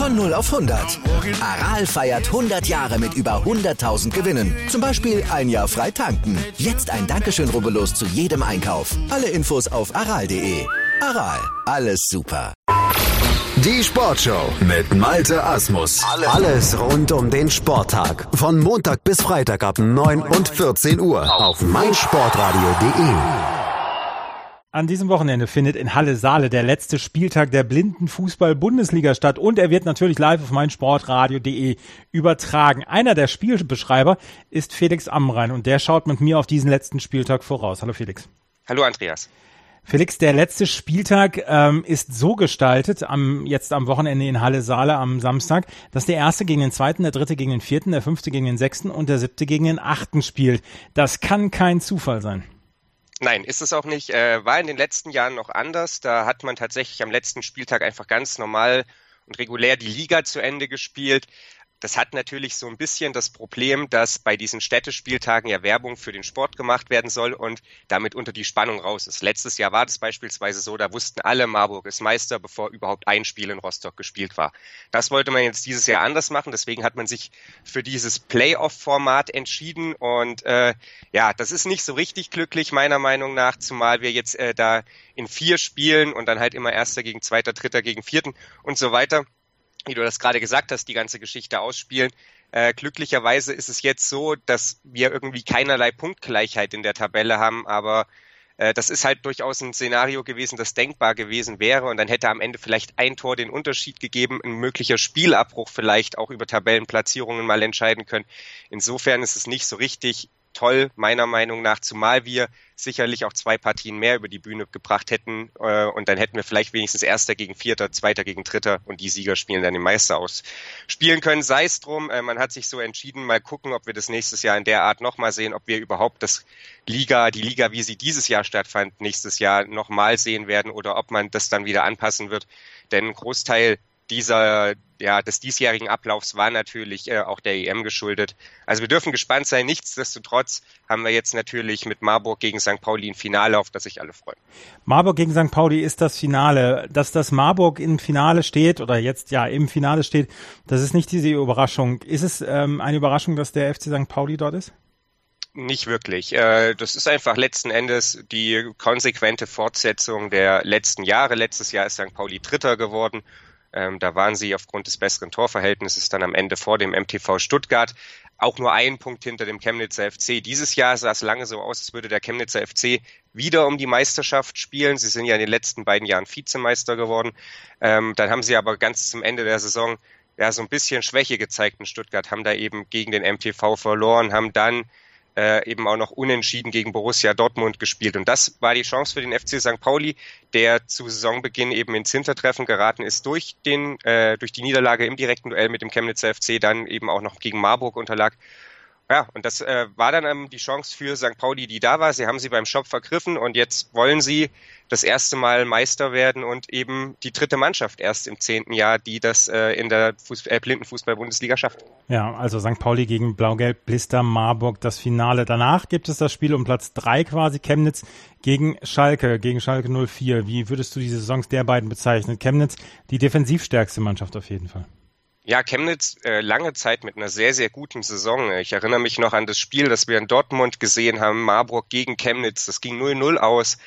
Von 0 auf 100. Aral feiert 100 Jahre mit über 100.000 Gewinnen. Zum Beispiel ein Jahr frei tanken. Jetzt ein Dankeschön, rubbellos zu jedem Einkauf. Alle Infos auf aral.de. Aral, alles super. Die Sportshow mit Malte Asmus. Alles rund um den Sporttag. Von Montag bis Freitag ab 9 und 14 Uhr auf meinsportradio.de. An diesem Wochenende findet in Halle Saale der letzte Spieltag der Blindenfußball-Bundesliga statt und er wird natürlich live auf meinsportradio.de übertragen. Einer der Spielbeschreiber ist Felix Amrein und der schaut mit mir auf diesen letzten Spieltag voraus. Hallo Felix. Hallo Andreas. Felix, der letzte Spieltag ähm, ist so gestaltet, am, jetzt am Wochenende in Halle Saale am Samstag, dass der erste gegen den zweiten, der dritte gegen den vierten, der fünfte gegen den sechsten und der siebte gegen den achten spielt. Das kann kein Zufall sein. Nein, ist es auch nicht. Äh, war in den letzten Jahren noch anders. Da hat man tatsächlich am letzten Spieltag einfach ganz normal und regulär die Liga zu Ende gespielt. Das hat natürlich so ein bisschen das Problem, dass bei diesen Städtespieltagen ja Werbung für den Sport gemacht werden soll und damit unter die Spannung raus ist. Letztes Jahr war das beispielsweise so, da wussten alle, Marburg ist Meister, bevor überhaupt ein Spiel in Rostock gespielt war. Das wollte man jetzt dieses Jahr anders machen, deswegen hat man sich für dieses Playoff-Format entschieden und äh, ja, das ist nicht so richtig glücklich meiner Meinung nach, zumal wir jetzt äh, da in vier Spielen und dann halt immer Erster gegen Zweiter, Dritter gegen Vierten und so weiter wie du das gerade gesagt hast, die ganze Geschichte ausspielen. Äh, glücklicherweise ist es jetzt so, dass wir irgendwie keinerlei Punktgleichheit in der Tabelle haben, aber äh, das ist halt durchaus ein Szenario gewesen, das denkbar gewesen wäre und dann hätte am Ende vielleicht ein Tor den Unterschied gegeben, ein möglicher Spielabbruch vielleicht auch über Tabellenplatzierungen mal entscheiden können. Insofern ist es nicht so richtig toll, meiner Meinung nach, zumal wir sicherlich auch zwei Partien mehr über die Bühne gebracht hätten äh, und dann hätten wir vielleicht wenigstens Erster gegen Vierter, Zweiter gegen Dritter und die Sieger spielen dann den Meister aus. Spielen können, sei es drum, äh, man hat sich so entschieden, mal gucken, ob wir das nächstes Jahr in der Art nochmal sehen, ob wir überhaupt das Liga, die Liga, wie sie dieses Jahr stattfand, nächstes Jahr nochmal sehen werden oder ob man das dann wieder anpassen wird. Denn ein Großteil dieser, ja, des diesjährigen Ablaufs war natürlich äh, auch der EM geschuldet. Also wir dürfen gespannt sein. Nichtsdestotrotz haben wir jetzt natürlich mit Marburg gegen St. Pauli ein Finale, auf das sich alle freuen. Marburg gegen St. Pauli ist das Finale. Dass das Marburg im Finale steht oder jetzt ja im Finale steht, das ist nicht diese Überraschung. Ist es ähm, eine Überraschung, dass der FC St. Pauli dort ist? Nicht wirklich. Äh, das ist einfach letzten Endes die konsequente Fortsetzung der letzten Jahre. Letztes Jahr ist St. Pauli Dritter geworden ähm, da waren sie aufgrund des besseren Torverhältnisses dann am Ende vor dem MTV Stuttgart auch nur einen Punkt hinter dem Chemnitzer FC. Dieses Jahr sah es lange so aus, als würde der Chemnitzer FC wieder um die Meisterschaft spielen. Sie sind ja in den letzten beiden Jahren Vizemeister geworden. Ähm, dann haben sie aber ganz zum Ende der Saison ja so ein bisschen Schwäche gezeigt in Stuttgart, haben da eben gegen den MTV verloren, haben dann äh, eben auch noch unentschieden gegen Borussia Dortmund gespielt. Und das war die Chance für den FC St. Pauli, der zu Saisonbeginn eben ins Hintertreffen geraten ist durch den, äh, durch die Niederlage im direkten Duell mit dem Chemnitzer FC, dann eben auch noch gegen Marburg unterlag. Ja, und das äh, war dann ähm, die Chance für St. Pauli, die da war. Sie haben sie beim Shop vergriffen und jetzt wollen sie das erste Mal Meister werden und eben die dritte Mannschaft erst im zehnten Jahr, die das äh, in der Fuß äh, Blindenfußball-Bundesliga schafft. Ja, also St. Pauli gegen Blau-Gelb, Blister, Marburg, das Finale. Danach gibt es das Spiel um Platz drei quasi, Chemnitz gegen Schalke, gegen Schalke 04. Wie würdest du die Saisons der beiden bezeichnen? Chemnitz, die defensivstärkste Mannschaft auf jeden Fall. Ja, Chemnitz äh, lange Zeit mit einer sehr, sehr guten Saison. Ich erinnere mich noch an das Spiel, das wir in Dortmund gesehen haben, Marburg gegen Chemnitz. Das ging 0-0 aus.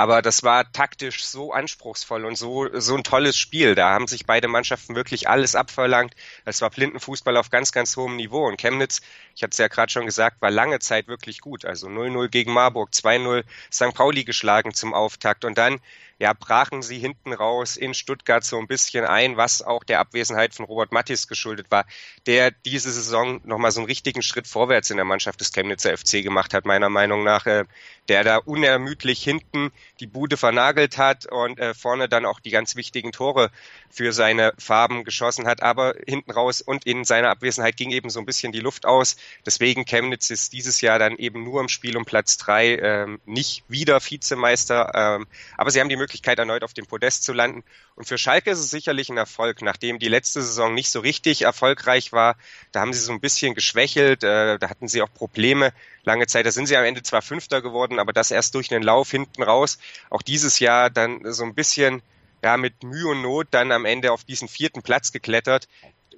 Aber das war taktisch so anspruchsvoll und so, so ein tolles Spiel. Da haben sich beide Mannschaften wirklich alles abverlangt. Es war Blindenfußball auf ganz, ganz hohem Niveau. Und Chemnitz, ich hatte es ja gerade schon gesagt, war lange Zeit wirklich gut. Also 0-0 gegen Marburg, 2-0 St. Pauli geschlagen zum Auftakt. Und dann ja, brachen sie hinten raus in Stuttgart so ein bisschen ein, was auch der Abwesenheit von Robert Mattis geschuldet war, der diese Saison nochmal so einen richtigen Schritt vorwärts in der Mannschaft des Chemnitzer FC gemacht hat, meiner Meinung nach, äh, der da unermüdlich hinten die Bude vernagelt hat und äh, vorne dann auch die ganz wichtigen Tore für seine Farben geschossen hat, aber hinten raus und in seiner Abwesenheit ging eben so ein bisschen die Luft aus. Deswegen Chemnitz ist dieses Jahr dann eben nur im Spiel um Platz drei, ähm, nicht wieder Vizemeister, ähm, aber sie haben die Möglichkeit, erneut auf dem Podest zu landen. Und für Schalke ist es sicherlich ein Erfolg, nachdem die letzte Saison nicht so richtig erfolgreich war. Da haben sie so ein bisschen geschwächelt, äh, da hatten sie auch Probleme lange Zeit. Da sind sie am Ende zwar Fünfter geworden, aber das erst durch einen Lauf hinten raus. Auch dieses Jahr dann so ein bisschen ja mit Mühe und Not dann am Ende auf diesen vierten Platz geklettert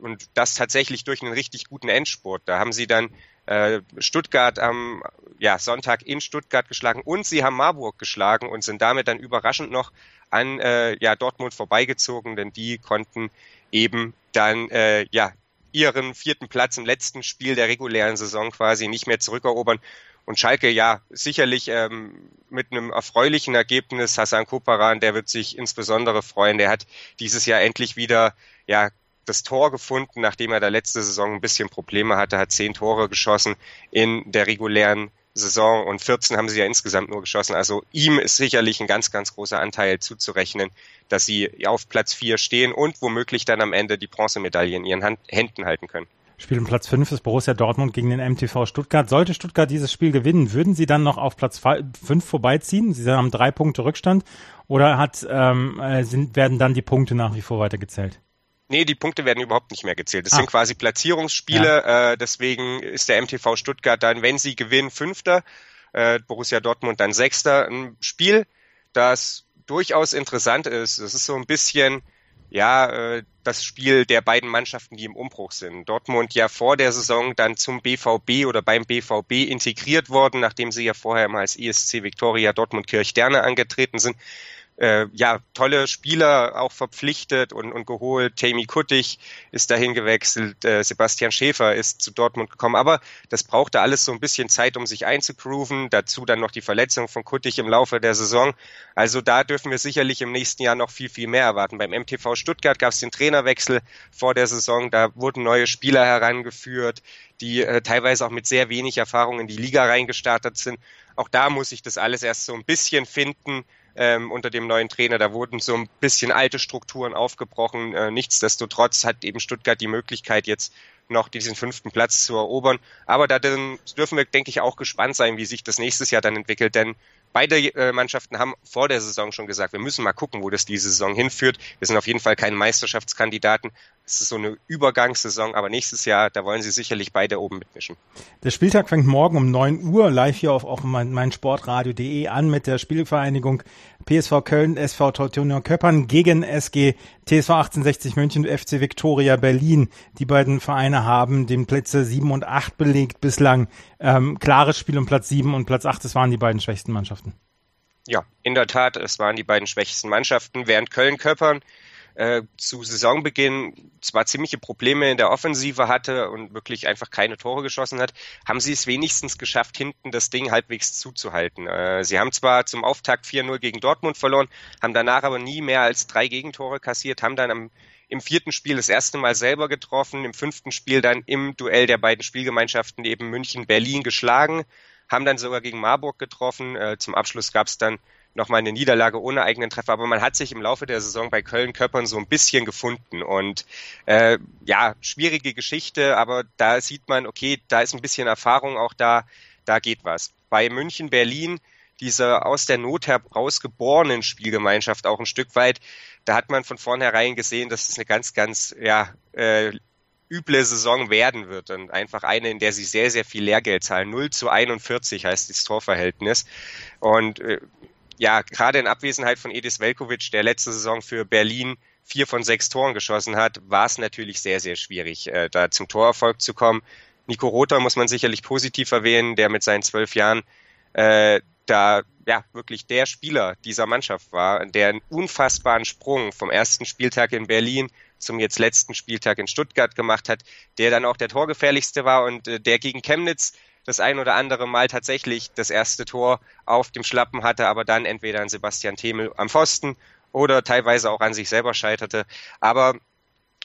und das tatsächlich durch einen richtig guten Endspurt. Da haben sie dann äh, Stuttgart am ja, Sonntag in Stuttgart geschlagen und sie haben Marburg geschlagen und sind damit dann überraschend noch an äh, ja, Dortmund vorbeigezogen, denn die konnten eben dann äh, ja ihren vierten Platz im letzten Spiel der regulären Saison quasi nicht mehr zurückerobern. Und Schalke, ja, sicherlich ähm, mit einem erfreulichen Ergebnis. Hassan Koparan, der wird sich insbesondere freuen. Der hat dieses Jahr endlich wieder ja das Tor gefunden, nachdem er da letzte Saison ein bisschen Probleme hatte, hat zehn Tore geschossen in der regulären Saison und 14 haben sie ja insgesamt nur geschossen. Also ihm ist sicherlich ein ganz, ganz großer Anteil zuzurechnen, dass sie auf Platz vier stehen und womöglich dann am Ende die Bronzemedaille in ihren Hand, Händen halten können. Spiel um Platz 5 ist Borussia Dortmund gegen den MTV Stuttgart. Sollte Stuttgart dieses Spiel gewinnen, würden sie dann noch auf Platz 5 vorbeiziehen? Sie haben drei Punkte Rückstand oder hat, ähm, äh, sind, werden dann die Punkte nach wie vor weitergezählt? Nee, die Punkte werden überhaupt nicht mehr gezählt. Das ah. sind quasi Platzierungsspiele. Ja. Äh, deswegen ist der MTV Stuttgart dann, wenn sie gewinnen, Fünfter, äh, Borussia Dortmund dann Sechster. Ein Spiel, das durchaus interessant ist. Das ist so ein bisschen, ja, äh, das Spiel der beiden Mannschaften, die im Umbruch sind. Dortmund ja vor der Saison dann zum BVB oder beim BVB integriert worden, nachdem sie ja vorher mal als ESC Victoria Dortmund Kirchderne angetreten sind äh, ja, tolle Spieler auch verpflichtet und, und geholt. Tammy Kuttig ist dahin gewechselt, äh, Sebastian Schäfer ist zu Dortmund gekommen. Aber das brauchte alles so ein bisschen Zeit, um sich einzugrooven. Dazu dann noch die Verletzung von Kuttig im Laufe der Saison. Also da dürfen wir sicherlich im nächsten Jahr noch viel, viel mehr erwarten. Beim MTV Stuttgart gab es den Trainerwechsel vor der Saison. Da wurden neue Spieler herangeführt, die äh, teilweise auch mit sehr wenig Erfahrung in die Liga reingestartet sind. Auch da muss ich das alles erst so ein bisschen finden ähm, unter dem neuen Trainer. Da wurden so ein bisschen alte Strukturen aufgebrochen. Äh, nichtsdestotrotz hat eben Stuttgart die Möglichkeit, jetzt noch diesen fünften Platz zu erobern. Aber da dürfen wir, denke ich, auch gespannt sein, wie sich das nächstes Jahr dann entwickelt. Denn beide äh, Mannschaften haben vor der Saison schon gesagt, wir müssen mal gucken, wo das diese Saison hinführt. Wir sind auf jeden Fall keine Meisterschaftskandidaten. Es ist so eine Übergangssaison, aber nächstes Jahr, da wollen sie sicherlich beide oben mitmischen. Der Spieltag fängt morgen um 9 Uhr live hier auf auch mein, mein Sportradio.de an mit der Spielvereinigung PSV Köln, SV Teutonia Köppern gegen SG TSV 1860 München, FC Viktoria Berlin. Die beiden Vereine haben den Plätze 7 und 8 belegt bislang. Ähm, klares Spiel um Platz 7 und Platz 8, das waren die beiden schwächsten Mannschaften. Ja, in der Tat, es waren die beiden schwächsten Mannschaften, während Köln Köppern äh, zu Saisonbeginn zwar ziemliche Probleme in der Offensive hatte und wirklich einfach keine Tore geschossen hat, haben sie es wenigstens geschafft, hinten das Ding halbwegs zuzuhalten. Äh, sie haben zwar zum Auftakt 4-0 gegen Dortmund verloren, haben danach aber nie mehr als drei Gegentore kassiert, haben dann am im vierten Spiel das erste Mal selber getroffen, im fünften Spiel dann im Duell der beiden Spielgemeinschaften eben München-Berlin geschlagen, haben dann sogar gegen Marburg getroffen. Äh, zum Abschluss gab es dann nochmal eine Niederlage ohne eigenen Treffer, aber man hat sich im Laufe der Saison bei Köln-Köppern so ein bisschen gefunden und äh, ja, schwierige Geschichte, aber da sieht man, okay, da ist ein bisschen Erfahrung auch da, da geht was. Bei München, Berlin, diese aus der Not herausgeborenen Spielgemeinschaft auch ein Stück weit, da hat man von vornherein gesehen, dass es eine ganz, ganz, ja, äh, üble Saison werden wird und einfach eine, in der sie sehr, sehr viel Lehrgeld zahlen. 0 zu 41 heißt das Torverhältnis. Und äh, ja, gerade in Abwesenheit von Edis Velkovic, der letzte Saison für Berlin vier von sechs Toren geschossen hat, war es natürlich sehr, sehr schwierig, äh, da zum Torerfolg zu kommen. Nico Rother muss man sicherlich positiv erwähnen, der mit seinen zwölf Jahren äh, da ja wirklich der Spieler dieser Mannschaft war, der einen unfassbaren Sprung vom ersten Spieltag in Berlin zum jetzt letzten Spieltag in Stuttgart gemacht hat, der dann auch der torgefährlichste war und äh, der gegen Chemnitz das ein oder andere Mal tatsächlich das erste Tor auf dem Schlappen hatte, aber dann entweder an Sebastian Themel am Pfosten oder teilweise auch an sich selber scheiterte. Aber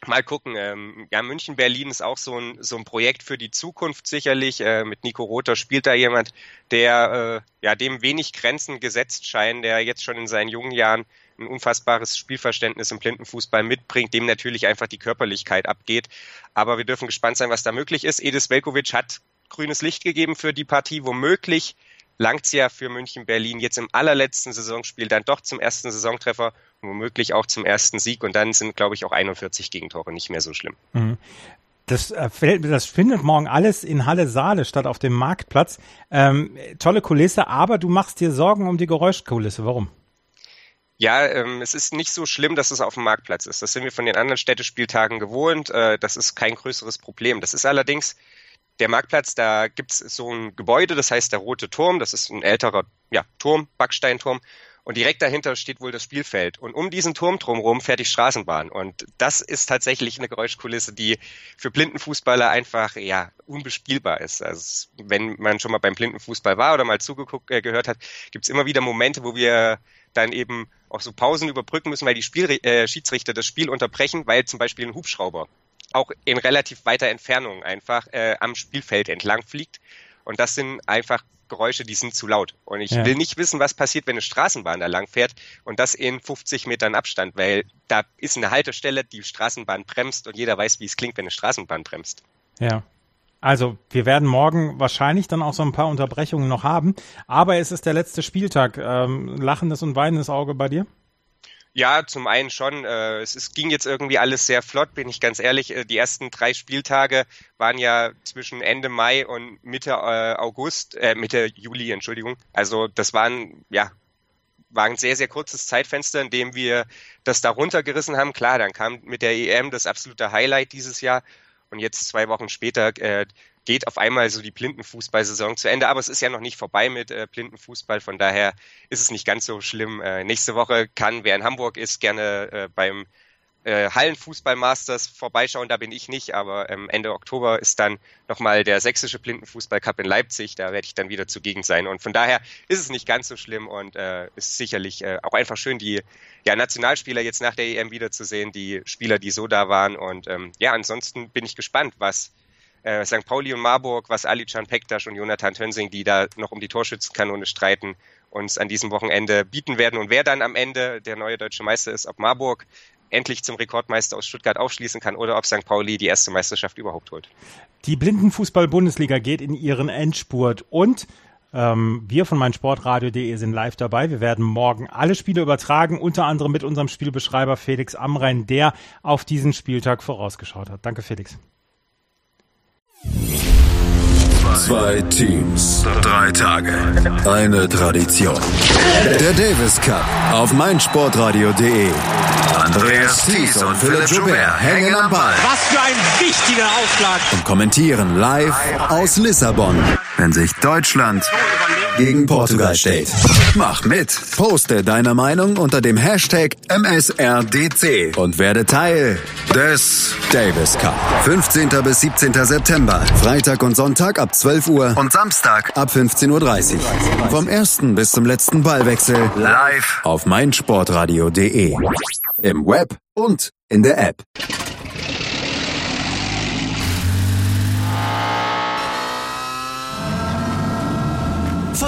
mal gucken. Ähm, ja, München-Berlin ist auch so ein, so ein Projekt für die Zukunft sicherlich. Äh, mit Nico Rother spielt da jemand, der äh, ja dem wenig Grenzen gesetzt scheint, der jetzt schon in seinen jungen Jahren ein unfassbares Spielverständnis im Blindenfußball mitbringt, dem natürlich einfach die Körperlichkeit abgeht. Aber wir dürfen gespannt sein, was da möglich ist. Edis Velkovic hat grünes Licht gegeben für die Partie. Womöglich langt es ja für München Berlin jetzt im allerletzten Saisonspiel dann doch zum ersten Saisontreffer womöglich auch zum ersten Sieg und dann sind, glaube ich, auch 41 Gegentore nicht mehr so schlimm. Mhm. Das, äh, das findet morgen alles in Halle Saale statt auf dem Marktplatz. Ähm, tolle Kulisse, aber du machst dir Sorgen um die Geräuschkulisse. Warum? Ja, ähm, es ist nicht so schlimm, dass es auf dem Marktplatz ist. Das sind wir von den anderen Städtespieltagen gewohnt. Äh, das ist kein größeres Problem. Das ist allerdings der Marktplatz, da gibt's so ein Gebäude, das heißt der Rote Turm. Das ist ein älterer ja, Turm, Backsteinturm. Und direkt dahinter steht wohl das Spielfeld. Und um diesen Turm drumherum fährt die Straßenbahn. Und das ist tatsächlich eine Geräuschkulisse, die für Blindenfußballer einfach ja unbespielbar ist. Also wenn man schon mal beim Blindenfußball war oder mal zugeguckt äh, gehört hat, gibt's immer wieder Momente, wo wir dann eben auch so Pausen überbrücken müssen, weil die Spiel äh, Schiedsrichter das Spiel unterbrechen, weil zum Beispiel ein Hubschrauber auch in relativ weiter Entfernung einfach äh, am Spielfeld entlang fliegt. Und das sind einfach Geräusche, die sind zu laut. Und ich ja. will nicht wissen, was passiert, wenn eine Straßenbahn da lang fährt und das in 50 Metern Abstand, weil da ist eine Haltestelle, die Straßenbahn bremst und jeder weiß, wie es klingt, wenn eine Straßenbahn bremst. Ja. Also, wir werden morgen wahrscheinlich dann auch so ein paar Unterbrechungen noch haben, aber es ist der letzte Spieltag. Ähm, lachendes und weinendes Auge bei dir? Ja, zum einen schon. Äh, es ist, ging jetzt irgendwie alles sehr flott, bin ich ganz ehrlich. Äh, die ersten drei Spieltage waren ja zwischen Ende Mai und Mitte äh, August, äh, Mitte Juli, Entschuldigung. Also das waren, ja, war ein sehr, sehr kurzes Zeitfenster, in dem wir das da runtergerissen haben. Klar, dann kam mit der EM das absolute Highlight dieses Jahr und jetzt zwei Wochen später äh, geht auf einmal so die Blindenfußballsaison zu Ende. Aber es ist ja noch nicht vorbei mit äh, Blindenfußball, von daher ist es nicht ganz so schlimm. Äh, nächste Woche kann, wer in Hamburg ist, gerne äh, beim äh, Hallenfußball-Masters vorbeischauen. Da bin ich nicht, aber ähm, Ende Oktober ist dann nochmal der sächsische Blindenfußball-Cup in Leipzig. Da werde ich dann wieder zugegen sein. Und von daher ist es nicht ganz so schlimm und äh, ist sicherlich äh, auch einfach schön, die ja, Nationalspieler jetzt nach der EM wiederzusehen, die Spieler, die so da waren. Und ähm, ja, ansonsten bin ich gespannt, was äh, St. Pauli und Marburg, was Ali Can Pektas und Jonathan Tönsing, die da noch um die Torschützenkanone streiten, uns an diesem Wochenende bieten werden. Und wer dann am Ende der neue deutsche Meister ist, ob Marburg endlich zum Rekordmeister aus Stuttgart aufschließen kann oder ob St. Pauli die erste Meisterschaft überhaupt holt. Die Blindenfußball-Bundesliga geht in ihren Endspurt und ähm, wir von meinsportradio.de sind live dabei. Wir werden morgen alle Spiele übertragen, unter anderem mit unserem Spielbeschreiber Felix Amrein, der auf diesen Spieltag vorausgeschaut hat. Danke, Felix. Zwei Teams, drei Tage, eine Tradition. Der Davis Cup auf meinsportradio.de. Andreas Thies und Philipp Joubert hängen am Ball. Was für ein wichtiger Aufschlag. Und kommentieren live aus Lissabon, wenn sich Deutschland gegen Portugal stellt. Mach mit. Poste deine Meinung unter dem Hashtag MSRDC und werde Teil des Davis Cup. 15. bis 17. September. Freitag und Sonntag ab 12 Uhr und Samstag ab 15.30 Uhr. Vom ersten bis zum letzten Ballwechsel live auf meinsportradio.de. Im Web und in der App.